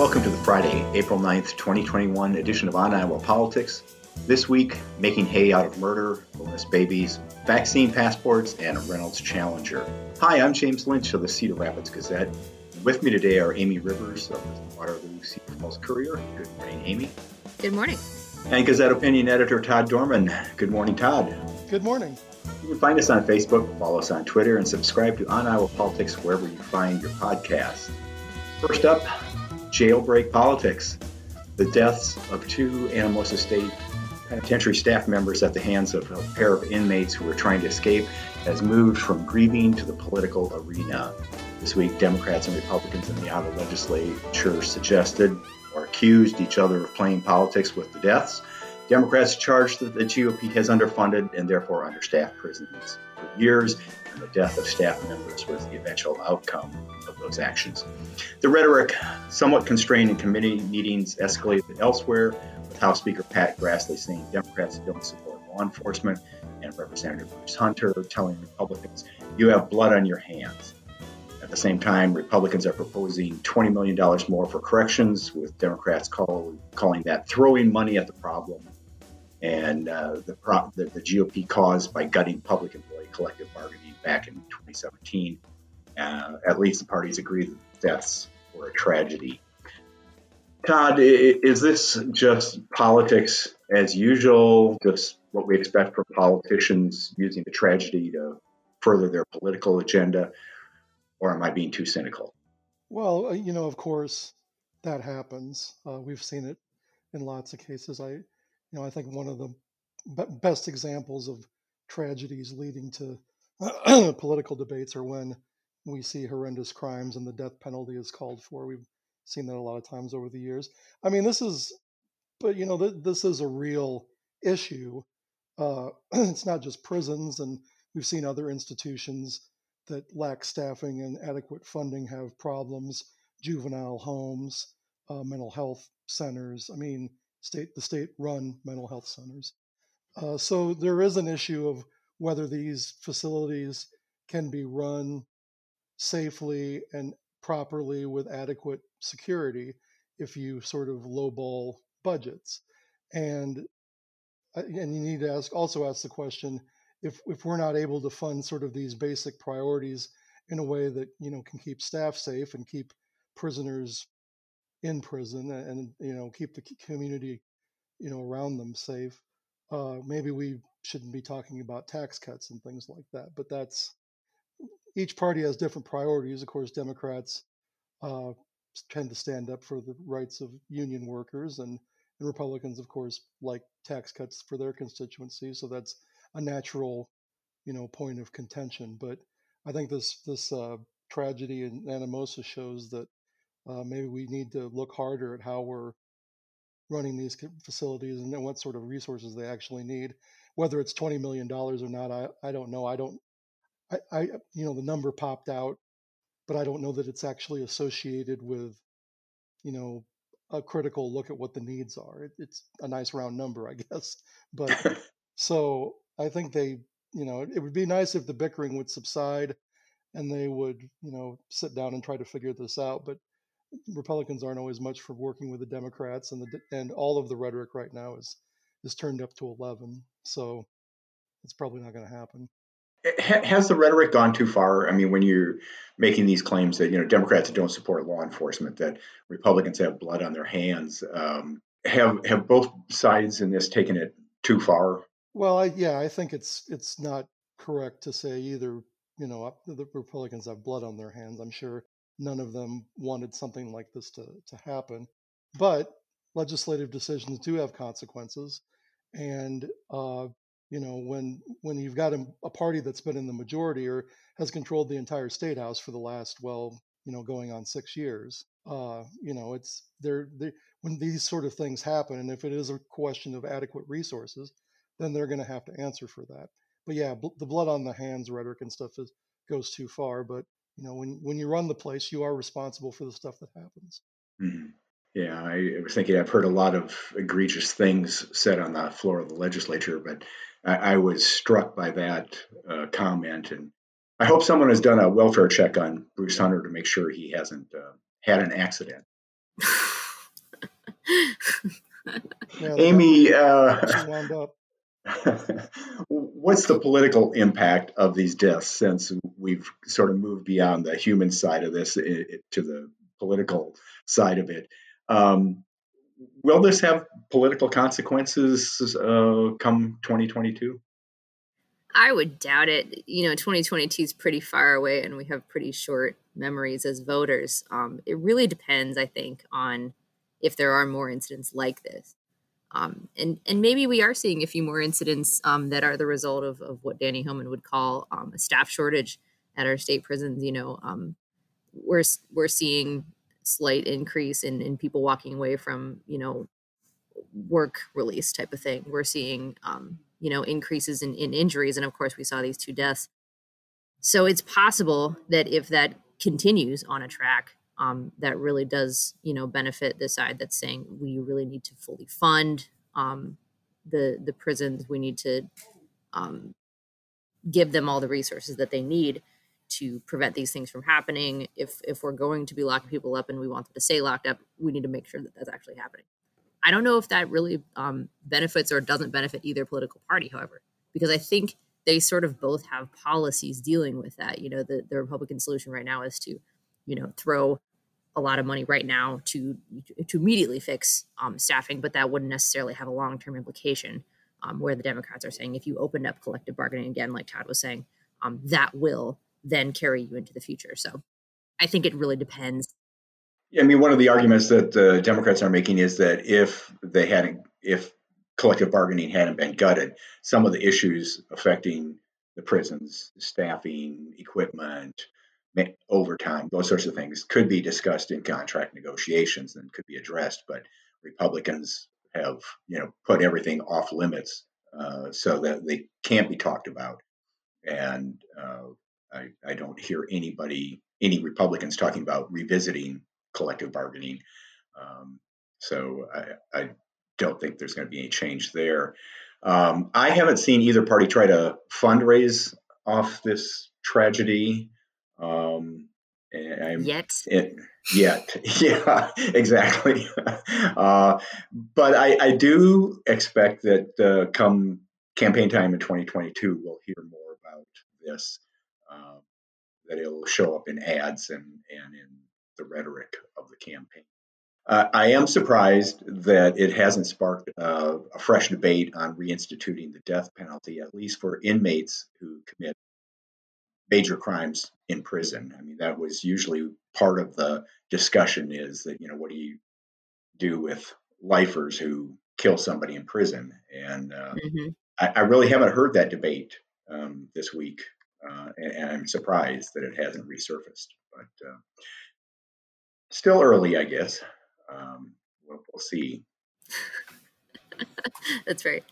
welcome to the Friday, April 9th, 2021 edition of On Iowa Politics. This week, making hay out of murder, bonus babies, vaccine passports, and a Reynolds Challenger. Hi, I'm James Lynch of the Cedar Rapids Gazette. With me today are Amy Rivers of the Waterloo Cedar Falls Courier. Good morning, Amy. Good morning. And Gazette Opinion Editor Todd Dorman. Good morning, Todd. Good morning. You can find us on Facebook, follow us on Twitter, and subscribe to On Iowa Politics wherever you find your podcast. First up, jailbreak politics. The deaths of two Anamosa State penitentiary staff members at the hands of a pair of inmates who were trying to escape has moved from grieving to the political arena. This week, Democrats and Republicans in the Iowa legislature suggested or accused each other of playing politics with the deaths. Democrats charged that the GOP has underfunded and therefore understaffed prisons years, and the death of staff members was the eventual outcome of those actions. The rhetoric, somewhat constrained in committee meetings, escalated elsewhere, with House Speaker Pat Grassley saying Democrats don't support law enforcement, and Representative Bruce Hunter telling Republicans, You have blood on your hands. At the same time, Republicans are proposing $20 million more for corrections, with Democrats call, calling that throwing money at the problem and uh, the, pro- the, the, GOP caused by gutting public collective bargaining back in 2017. Uh, at least the parties agree that deaths were a tragedy. Todd, is this just politics as usual, just what we expect from politicians using the tragedy to further their political agenda, or am I being too cynical? Well, uh, you know, of course, that happens. Uh, we've seen it in lots of cases. I you know, I think one of the best examples of tragedies leading to political debates or when we see horrendous crimes and the death penalty is called for. We've seen that a lot of times over the years. I mean, this is, but you know, th- this is a real issue. Uh, it's not just prisons, and we've seen other institutions that lack staffing and adequate funding have problems. Juvenile homes, uh, mental health centers. I mean, state the state run mental health centers. Uh, so there is an issue of whether these facilities can be run safely and properly with adequate security if you sort of lowball budgets. And uh, and you need to ask also ask the question if if we're not able to fund sort of these basic priorities in a way that you know can keep staff safe and keep prisoners in prison and you know keep the community you know around them safe uh, maybe we shouldn't be talking about tax cuts and things like that but that's each party has different priorities. Of course democrats uh, tend to stand up for the rights of union workers and, and republicans of course like tax cuts for their constituencies so that's a natural you know point of contention but i think this this uh, tragedy in anamosa shows that uh, maybe we need to look harder at how we're running these facilities and what sort of resources they actually need. Whether it's twenty million dollars or not, I, I don't know. I don't, I, I you know the number popped out, but I don't know that it's actually associated with, you know, a critical look at what the needs are. It, it's a nice round number, I guess. But so I think they, you know, it, it would be nice if the bickering would subside and they would, you know, sit down and try to figure this out. But Republicans aren't always much for working with the Democrats, and the and all of the rhetoric right now is is turned up to eleven. So it's probably not going to happen. Has the rhetoric gone too far? I mean, when you're making these claims that you know Democrats don't support law enforcement, that Republicans have blood on their hands, um, have have both sides in this taken it too far? Well, I, yeah, I think it's it's not correct to say either. You know, the Republicans have blood on their hands. I'm sure none of them wanted something like this to, to happen. But legislative decisions do have consequences. And, uh, you know, when when you've got a, a, party that's been in the majority or has controlled the entire state house for the last, well, you know, going on six years, uh, you know, it's they're, they when these sort of things happen, and if it is a question of adequate resources, then they're going to have to answer for that. But yeah, bl- the blood on the hands rhetoric and stuff is, goes too far. But you know when when you run the place you are responsible for the stuff that happens mm-hmm. yeah I, I, was thinking i've heard a lot of egregious things said on the floor of the legislature but i, I was struck by that uh, comment and i hope someone has done a welfare check on bruce hunter to make sure he hasn't uh, had an accident yeah, Amy, uh, up. what's the political impact of these deaths since we've sort of moved beyond the human side of this to the political side of it? Um, will this have political consequences uh, come 2022? I would doubt it. You know, 2022 is pretty far away, and we have pretty short memories as voters. Um, it really depends, I think, on if there are more incidents like this. Um, and and maybe we are seeing a few more incidents um, that are the result of, of what Danny Homan would call um, a staff shortage at our state prisons. You know, um, we're we're seeing slight increase in, in people walking away from you know work release type of thing. We're seeing um, you know increases in, in injuries, and of course we saw these two deaths. So it's possible that if that continues on a track, um, that really does you know benefit the side that's saying we really need to fully fund um, the the prisons. We need to um, give them all the resources that they need to prevent these things from happening. If if we're going to be locking people up and we want them to stay locked up, we need to make sure that that's actually happening. I don't know if that really um, benefits or doesn't benefit either political party, however, because I think they sort of both have policies dealing with that. You know, the, the Republican solution right now is to, you know, throw a lot of money right now to to immediately fix um, staffing, but that wouldn't necessarily have a long term implication. Um, where the Democrats are saying if you opened up collective bargaining again, like Todd was saying, um, that will then carry you into the future. So I think it really depends. Yeah, I mean, one of the arguments that the Democrats are making is that if they hadn't, if collective bargaining hadn't been gutted, some of the issues affecting the prisons, staffing, equipment, overtime, those sorts of things could be discussed in contract negotiations and could be addressed. But Republicans have, you know, put everything off limits uh, so that they can't be talked about. And uh, I, I, don't hear anybody, any Republicans talking about revisiting collective bargaining. Um, so I, I, don't think there's going to be any change there. Um, I haven't seen either party try to fundraise off this tragedy. Um, I'm, yet. It, yet. yeah, exactly. uh, but I, I, do expect that uh, come campaign time in 2022, we'll hear more about this, uh, that it'll show up in ads and, and in the rhetoric of the campaign. Uh, I am surprised that it hasn't sparked uh, a fresh debate on reinstituting the death penalty, at least for inmates who commit major crimes in prison. I mean, that was usually part of the discussion is that, you know, what do you do with lifers who kill somebody in prison? And uh, mm-hmm. I, I, really haven't heard that debate um, this week. Uh, and, and, I'm surprised that it hasn't resurfaced. But uh, still early, I guess. Um, we'll, we'll see. That's right.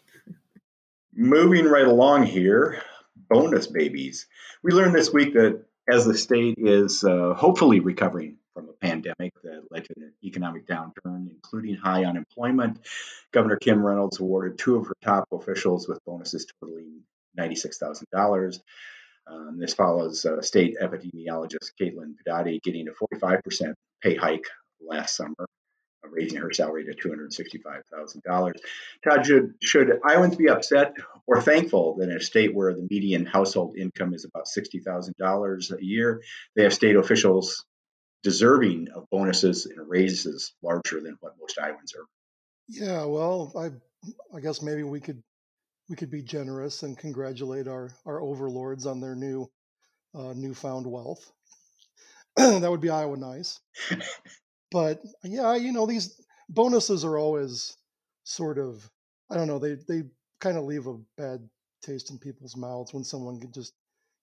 Moving right along here, bonus babies. We learned this week that as the state is uh, hopefully recovering from a pandemic that led to an economic downturn, including high unemployment, Governor Kim Reynolds awarded two of her top officials with bonuses totaling $96,000. Um, this follows uh, state epidemiologist Caitlin Pedati getting a 45% pay hike last summer raising her salary to $265,000. Todd, should, should Iowans be upset or thankful that in a state where the median household income is about $60,000 a year, they have state officials deserving of bonuses and raises larger than what most Iowans are? Yeah, well, I, I guess maybe we could we could be generous and congratulate our our overlords on their new uh, newfound wealth. that would be Iowa nice. but yeah, you know, these bonuses are always sort of, I don't know, they, they kind of leave a bad taste in people's mouths when someone just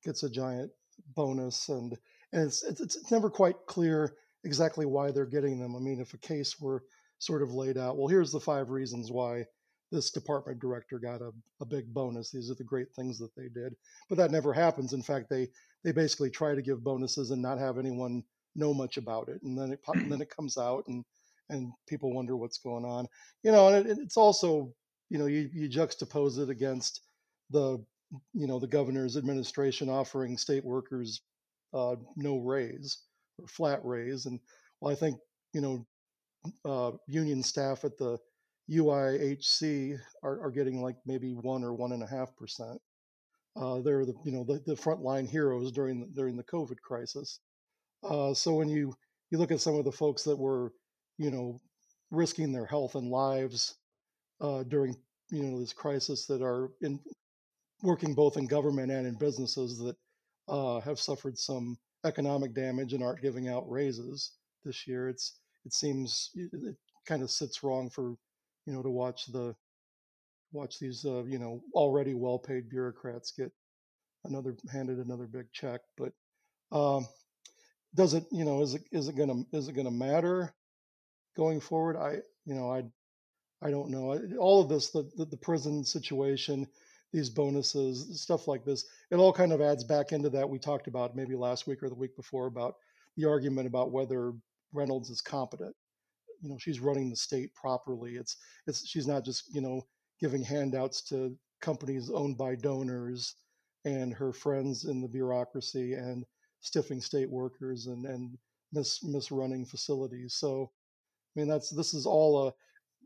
gets a giant bonus and, and it's, it's, it's never quite clear exactly why they're getting them. I mean, if a case were sort of laid out, well, here's the five reasons why this department director got a, a big bonus. These are the great things that they did. But that never happens. In fact, they, they basically try to give bonuses and not have anyone know much about it, and then it and then it comes out, and and people wonder what's going on. You know, and it, it's also you know you, you juxtapose it against the you know the governor's administration offering state workers uh, no raise or flat raise, and well, I think you know uh, union staff at the UIHC are, are getting like maybe one or one and a half percent. Uh, they're the you know the, the frontline heroes during the, during the COVID crisis. Uh, so when you you look at some of the folks that were you know risking their health and lives uh, during you know this crisis that are in working both in government and in businesses that uh, have suffered some economic damage and aren't giving out raises this year. It's it seems it, kind of sits wrong for you know to watch the watch these uh, you know already well paid bureaucrats get another handed another big check. But um, does it you know is it is it gonna is it gonna matter going forward? I you know I I don't know all of this the the, the prison situation these bonuses, stuff like this. It all kind of adds back into that we talked about maybe last week or the week before about the argument about whether Reynolds is competent. You know, she's running the state properly. It's it's she's not just you know giving handouts to companies owned by donors and her friends in the bureaucracy and stiffing state workers and and mis misrunning facilities. So, I mean, that's this is all a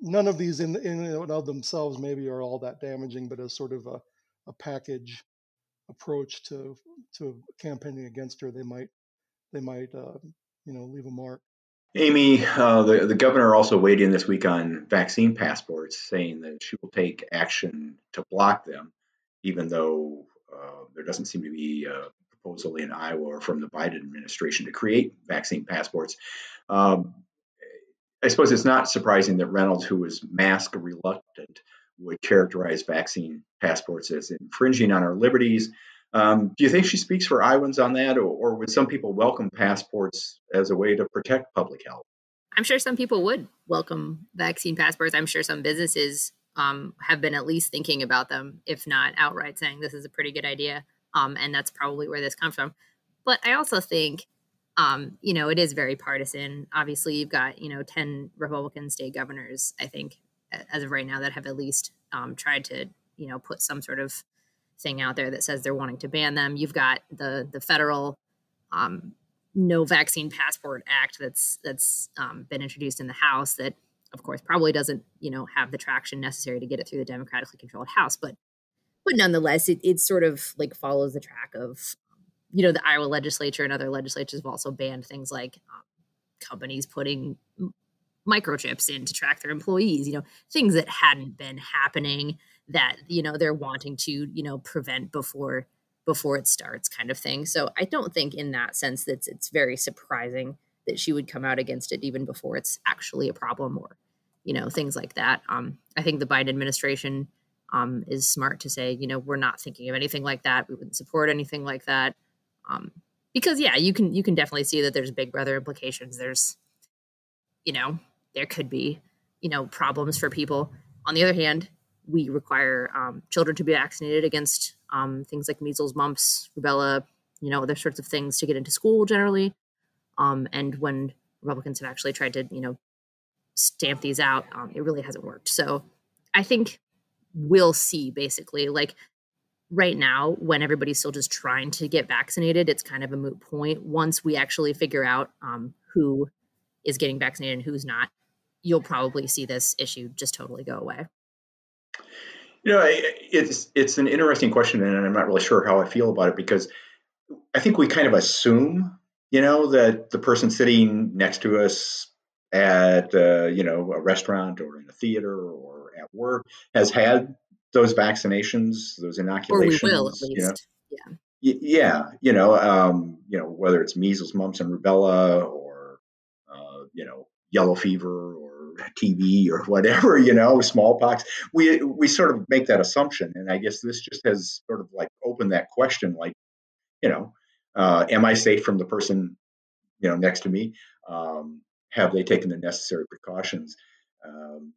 none of these in, in and of themselves maybe are all that damaging, but as sort of a, a package approach to to campaigning against her, they might they might uh, you know leave a mark. Amy, uh, the, the governor also weighed in this week on vaccine passports, saying that she will take action to block them, even though uh, there doesn't seem to be a proposal in Iowa or from the Biden administration to create vaccine passports. Um, I suppose it's not surprising that Reynolds, who was mask reluctant, would characterize vaccine passports as infringing on our liberties. Um, do you think she speaks for Iowans on that, or, or, would some people welcome passports as a way to protect public health? I'm sure some people would welcome vaccine passports. I'm sure some businesses um, have been at least thinking about them, if not outright saying this is a pretty good idea. Um, and that's probably where this comes from. But I also think um, you know, it is very partisan. Obviously, you've got, you know, 10 Republican state governors, I think, as of right now, that have at least um, tried to, you know, put some sort of thing out there that says they're wanting to ban them. You've got the the federal um, no vaccine passport act that's that's um, been introduced in the House that, of course, probably doesn't, you know, have the traction necessary to get it through the democratically controlled House, but but nonetheless, it, it sort of like follows the track of you know, the Iowa legislature and other legislatures have also banned things like um, companies putting microchips in to track their employees, you know, things that hadn't been happening that, you know, they're wanting to, you know, prevent before before it starts kind of thing. So I don't think in that sense that it's very surprising that she would come out against it even before it's actually a problem or, you know, things like that. Um, I think the Biden administration um, is smart to say, you know, we're not thinking of anything like that. We wouldn't support anything like that um, because yeah you can you can definitely see that there's big brother implications. There's you know there could be you know problems for people. On the other hand we require um, children to be vaccinated against um, things like measles mumps rubella you know other sorts of things to get into school generally. Um, and when republicans have actually tried to you know stamp these out um, it really hasn't worked. So i think we'll see basically. Like right now when everybody's still just trying to get vaccinated it's kind of a moot point. Once we actually figure out um, who is getting vaccinated and who's not you'll probably see this issue just totally go away. You know it's it's an interesting question and i'm not really sure how i feel about it because i think we kind of assume you know that the person sitting next to us at uh, you know a restaurant or in a theater or at work has had those vaccinations, those inoculations. Or we will at least. You know, yeah. Y- yeah, you know, um, you know, whether it's measles, mumps, and rubella, or uh, you know, yellow fever, or TB, or whatever, you know, smallpox. We we sort of make that assumption, and I guess this just has sort of like opened that question, like, you know, uh, am I safe from the person, you know, next to me? Um, have they taken the necessary precautions? Um,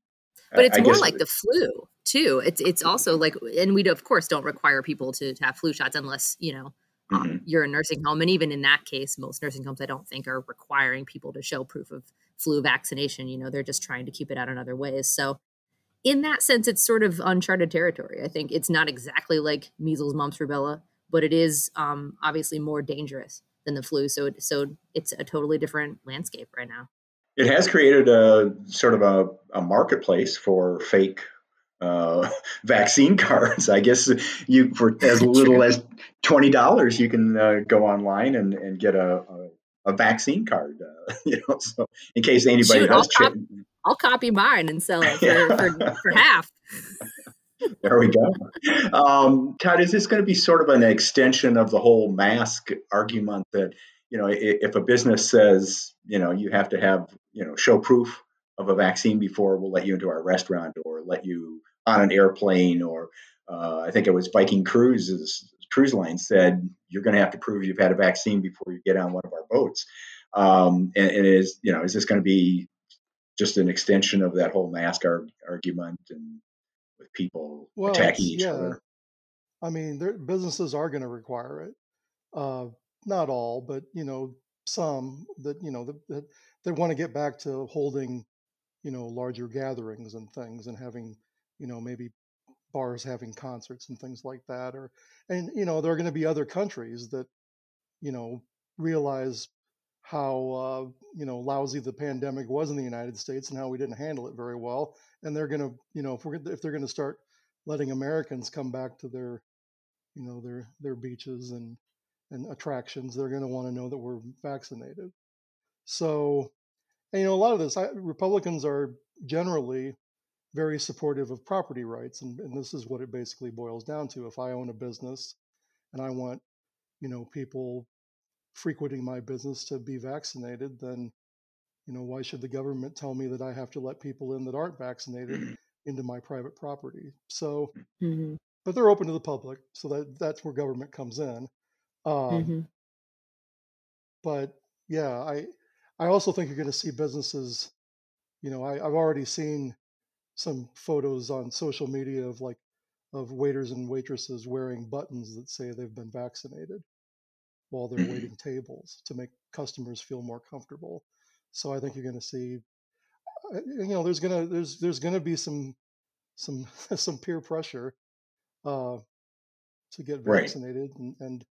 but it's I more like the flu too. It's it's also like, and we of course don't require people to, to have flu shots unless you know um, mm-hmm. you're a nursing home, and even in that case, most nursing homes I don't think are requiring people to show proof of flu vaccination. You know, they're just trying to keep it out in other ways. So in that sense, it's sort of uncharted territory. I think it's not exactly like measles, mumps, rubella, but it is um, obviously more dangerous than the flu. So, so it's a totally different landscape right now. It has created a sort of a, a marketplace for fake uh, vaccine cards. I guess you for as little as twenty dollars, you can uh, go online and, and get a, a, a vaccine card. Uh, you know, so in case anybody Shoot, does, I'll, cop- I'll copy mine and sell it for, for, for half. there we go. Um, Todd, is this going to be sort of an extension of the whole mask argument that you know if a business says you know you have to have you know show proof of a vaccine before we'll let you into our restaurant or let you on an airplane or uh, I think it was Viking Cruises cruise line said you're going to have to prove you've had a vaccine before you get on one of our boats. Um, and, and is you know is this going to be just an extension of that whole mask argument and with people well, attacking each yeah. other? I mean, businesses are going to require it. Uh, not all, but you know, some that you know that, that they want to get back to holding, you know, larger gatherings and things and having you know maybe bars having concerts and things like that or and you know there are going to be other countries that you know realize how uh, you know lousy the pandemic was in the United States and how we didn't handle it very well and they're going to you know if we're if they're going to start letting Americans come back to their you know their their beaches and and attractions they're going to want to know that we're vaccinated so and, you know a lot of this I, Republicans are generally very supportive of property rights. And, and this is what it basically boils down to. If I own a business and I want, you know, people frequenting my business to be vaccinated, then, you know, why should the government tell me that I have to let people in that aren't vaccinated into my private property? So, mm-hmm. but they're open to the public. So that that's where government comes in. Um, mm-hmm. But yeah, I, I also think you're going to see businesses, you know, I, I've already seen some photos on social media of like of waiters and waitresses wearing buttons that say they've been vaccinated while they're mm-hmm. waiting tables to make customers feel more comfortable. So I think you're going to see, uh, you know, there's gonna there's there's going to be some some some peer pressure uh, to get vaccinated, right. and, and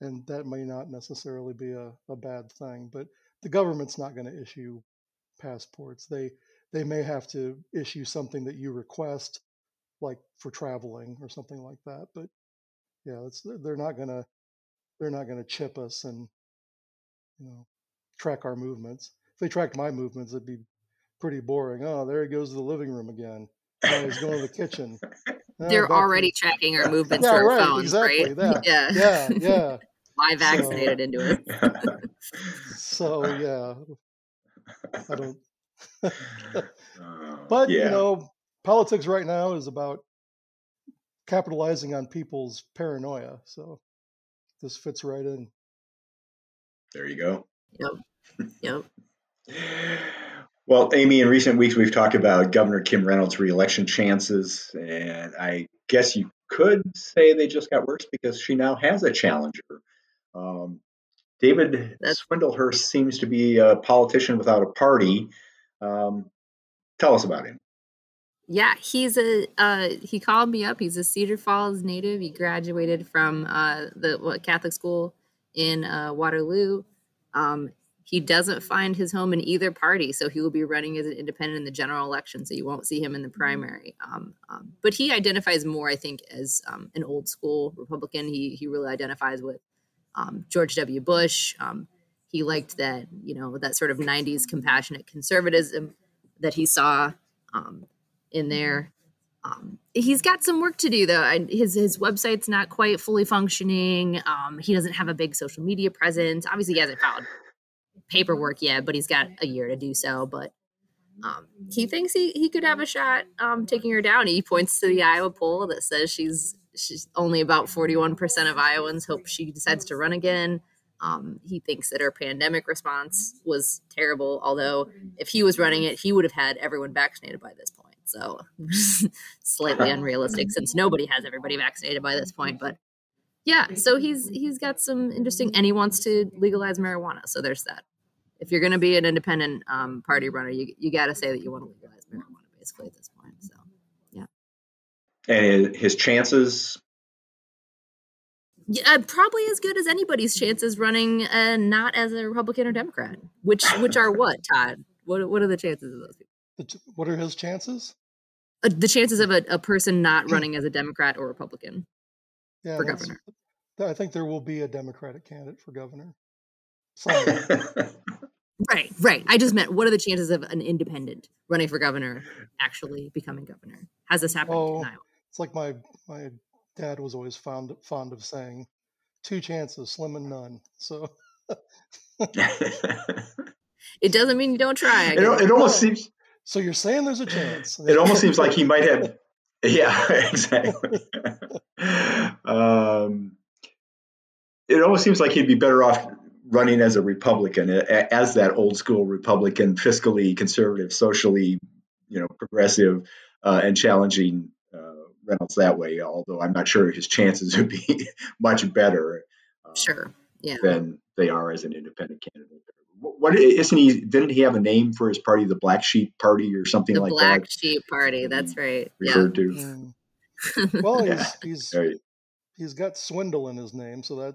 and that may not necessarily be a, a bad thing. But the government's not going to issue passports. They they may have to issue something that you request, like for traveling or something like that. But yeah, it's they're not gonna they're not gonna chip us and you know track our movements. If they tracked my movements, it'd be pretty boring. Oh, there he goes to the living room again. Oh, he's going to the kitchen. Oh, They're already to... tracking our movements yeah, right, phones, exactly, right? That. Yeah, yeah, yeah. Why vaccinated so, into it? So yeah, I don't. but yeah. you know, politics right now is about capitalizing on people's paranoia. So this fits right in. There you go. Yep. Yep. well, Amy, in recent weeks we've talked about Governor Kim Reynolds' reelection chances, and I guess you could say they just got worse because she now has a challenger. Um, David That's- Swindlehurst seems to be a politician without a party. Um, tell us about him. Yeah, he's a uh, he called me up. He's a Cedar Falls native. He graduated from uh, the what, Catholic school in uh, Waterloo. Um, he doesn't find his home in either party, so he will be running as an independent in the general election. So you won't see him in the primary. Um, um, but he identifies more, I think, as um, an old school Republican. He he really identifies with um, George W. Bush. Um, he liked that you know that sort of 90s compassionate conservatism that he saw um, in there. Um, he's got some work to do though. I, his his website's not quite fully functioning. Um, he doesn't have a big social media presence. Obviously he hasn't filed paperwork yet but he's got a year to do so. But um, he thinks he, he could have a shot um, taking her down. He points to the iowa poll that says she's she's only about 41% of iowans hope she decides to run again um, he thinks that her pandemic response was terrible, although if he was running it, he would have had everyone vaccinated by this point. So slightly unrealistic since nobody has everybody vaccinated by this point. But yeah, so he's he's got some interesting, and he wants to legalize marijuana. So there's that. If you're going to be an independent um, party runner, you you got to say that you want to legalize marijuana, basically at this point. So yeah. And his chances yeah, probably as good as anybody's chances running uh, not as a Republican or Democrat. Which which are what, Todd? What what are the chances of those people? The, what are his chances? Uh, the chances of a, a person not running as a Democrat or Republican Yeah, for that's- governor. I think there will be a Democratic candidate for governor. Right, right. I just meant what are the chances of an independent running for governor actually becoming governor? Has this happened Oh. in Iowa? It's like my my dad was always fond fond of saying, two chances, slim and none. So It doesn't mean you don't try. It, it almost seems so you're saying there's a chance. it almost seems like he might have yeah exactly um, it almost seems like he'd be better off running as a republican as that old school republican fiscally conservative socially you know progressive uh, and challenging reynolds that way although i'm not sure his chances would be much better uh, Sure. Yeah. than they are as an independent candidate what what- isn't he didn't he have a name for his party the black sheep party or something The like Black that Black Sheep Party. That's right. Yeah. referred to Mm. Well, Yeah. he's he's Right. he's got swindle in his name, so that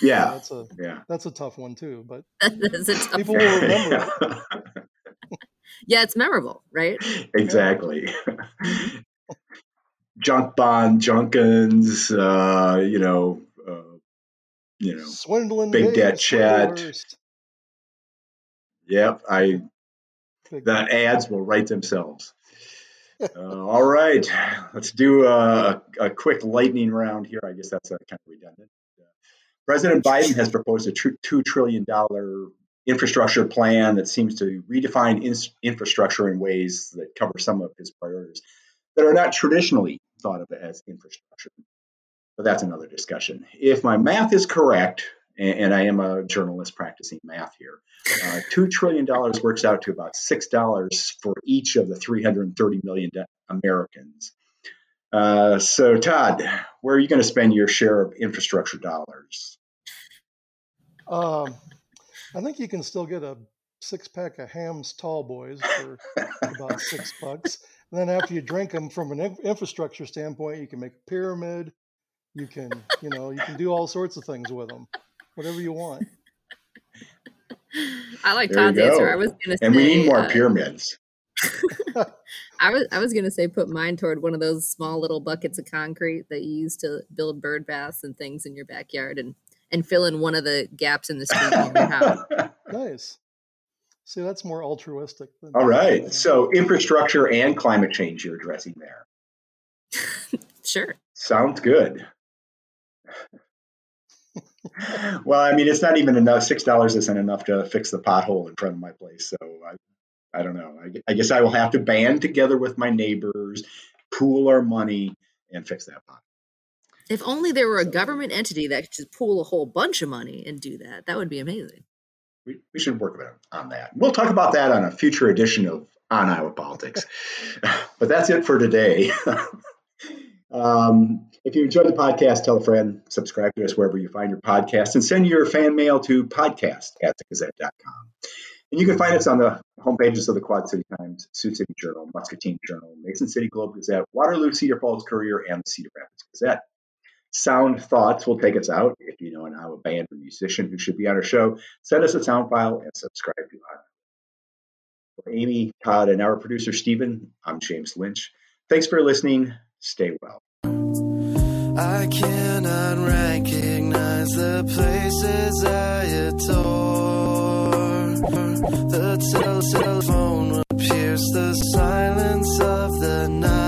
yeah that's a yeah that's a tough one too. But a tough People one. will remember Yeah, it's memorable, right? exactly. Junk bond, Junkins, uh, you know, uh, you know. swindling Big Debt Chat. Yep, I the ads will write themselves. Uh, all right, let's do a, a quick lightning round here. I guess that's kind of redundant. Uh, President Biden has proposed a tr- $2 trillion infrastructure plan that seems to redefine ins- infrastructure in ways that cover some of his priorities that are not traditionally thought of it as infrastructure. But that's another discussion. If my math is correct, and, I am a journalist practicing math here, uh, $2 trillion works out to about $6 for each of the 330 million Americans. Uh, so, Todd, where are you going to spend your share of infrastructure dollars? Um, I think you can still get a six pack of Hamm's Tall Boys for about six bucks. And then after you drink them, from an infrastructure standpoint, you can make a pyramid. You can, you know, you can do all sorts of things with them, whatever you want. I like There Todd's answer. I was gonna And we say, need more uh, pyramids. I was I was gonna say put mine toward one of those small little buckets of concrete that you use to build bird baths and things in your backyard and and fill in one of the gaps in the street near your house. Nice. See, that's more altruistic. Than, All right. So, infrastructure and climate change you're addressing there. Sure. Sounds good. well, I mean, it's not even enough. Six dollars isn't enough to fix the pothole in front of my place. So I, I don't know. I, I guess I will have to band together with my neighbors, pool our money, and fix that pothole. If only there were a government entity that could just pool a whole bunch of money and do that. That would be amazing. We, we should work on that. We'll talk about that on a future edition of On Iowa Politics. but that's it for today. um, if you enjoyed the podcast, tell a friend, subscribe to us wherever you find your podcast, and send your fan mail to podcast at thegazette.com. And you can find us on the homepages of the Quad City Times, Sioux City Journal, Muscatine Journal, Mason City Globe Gazette, Waterloo Cedar Falls Courier, and Cedar Rapids Gazette. Sound Thoughts will take us out. If you know an Iowa band or musician who should be on our show, send us a sound file and subscribe to us. For Amy, Todd, and our producer, Stephen, I'm James Lynch. Thanks for listening. Stay well. I cannot recognize the places I adore. The tel- telephone will pierce the silence of the night.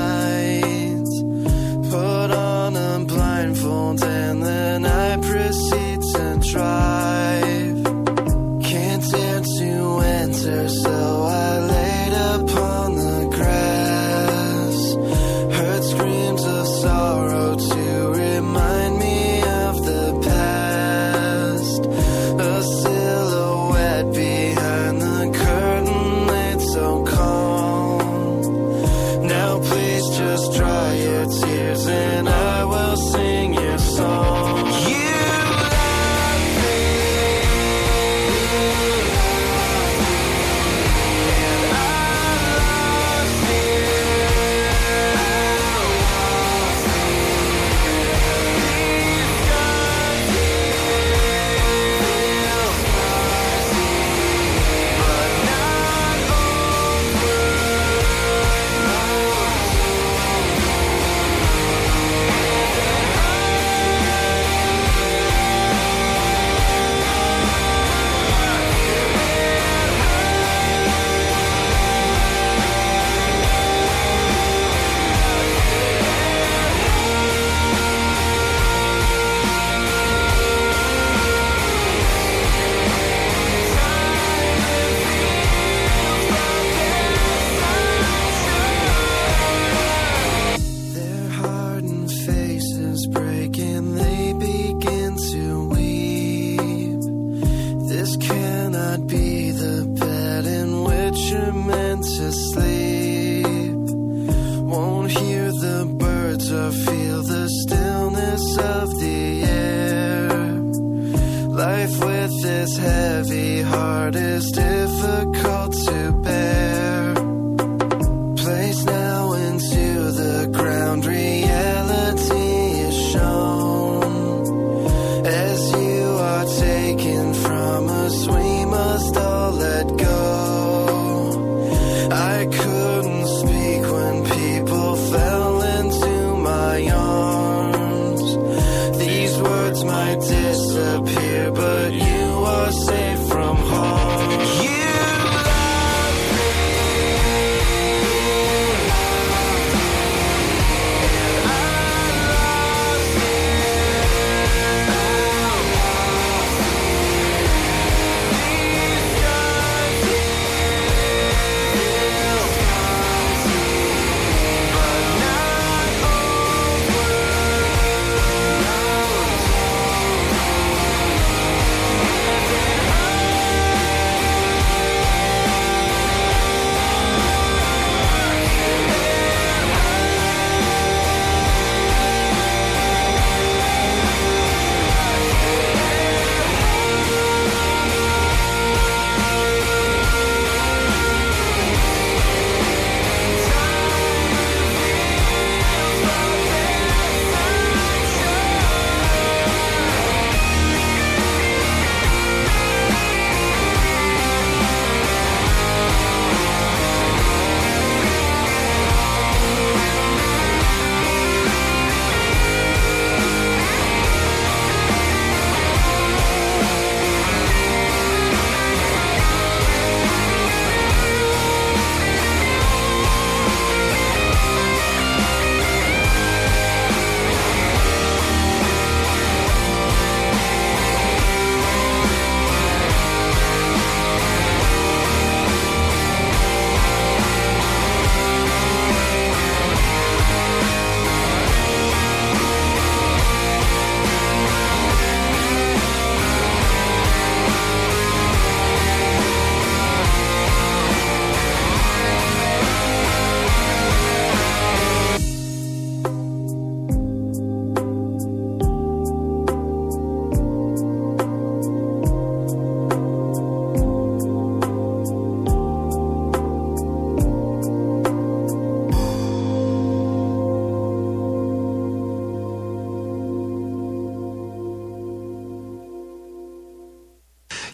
just sleep.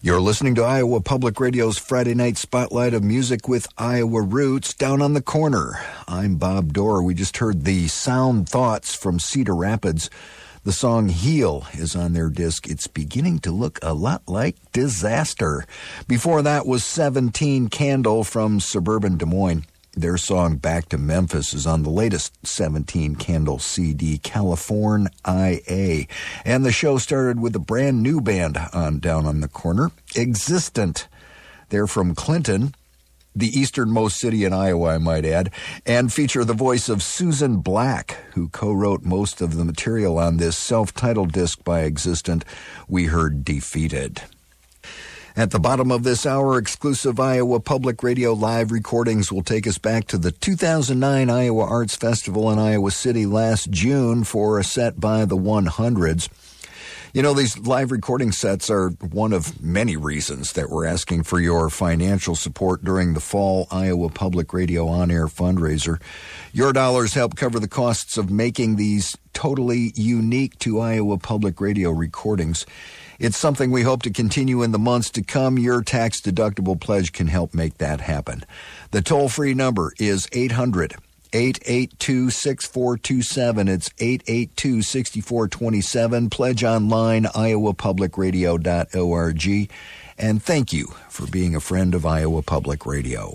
You're listening to Iowa Public Radio's Friday Night Spotlight of Music with Iowa Roots down on the corner. I'm Bob Dorr. We just heard the Sound Thoughts from Cedar Rapids. The song Heal is on their disc. It's beginning to look a lot like Disaster. Before that was 17 Candle from suburban Des Moines. Their song Back to Memphis is on the latest 17 Candle CD, California IA. And the show started with a brand new band on Down on the Corner, Existent. They're from Clinton, the easternmost city in Iowa, I might add, and feature the voice of Susan Black, who co wrote most of the material on this self titled disc by Existent. We heard Defeated. At the bottom of this hour, exclusive Iowa Public Radio live recordings will take us back to the 2009 Iowa Arts Festival in Iowa City last June for a set by the 100s. You know, these live recording sets are one of many reasons that we're asking for your financial support during the fall Iowa Public Radio on air fundraiser. Your dollars help cover the costs of making these totally unique to Iowa Public Radio recordings. It's something we hope to continue in the months to come. Your tax deductible pledge can help make that happen. The toll free number is 800 882 6427. It's 882 6427. Pledge online, iowapublicradio.org. And thank you for being a friend of Iowa Public Radio.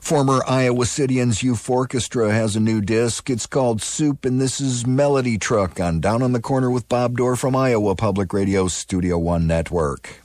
Former Iowa Cityans Youth Orchestra has a new disc. It's called Soup, and this is Melody Truck on Down on the Corner with Bob Dorr from Iowa Public Radio Studio One Network.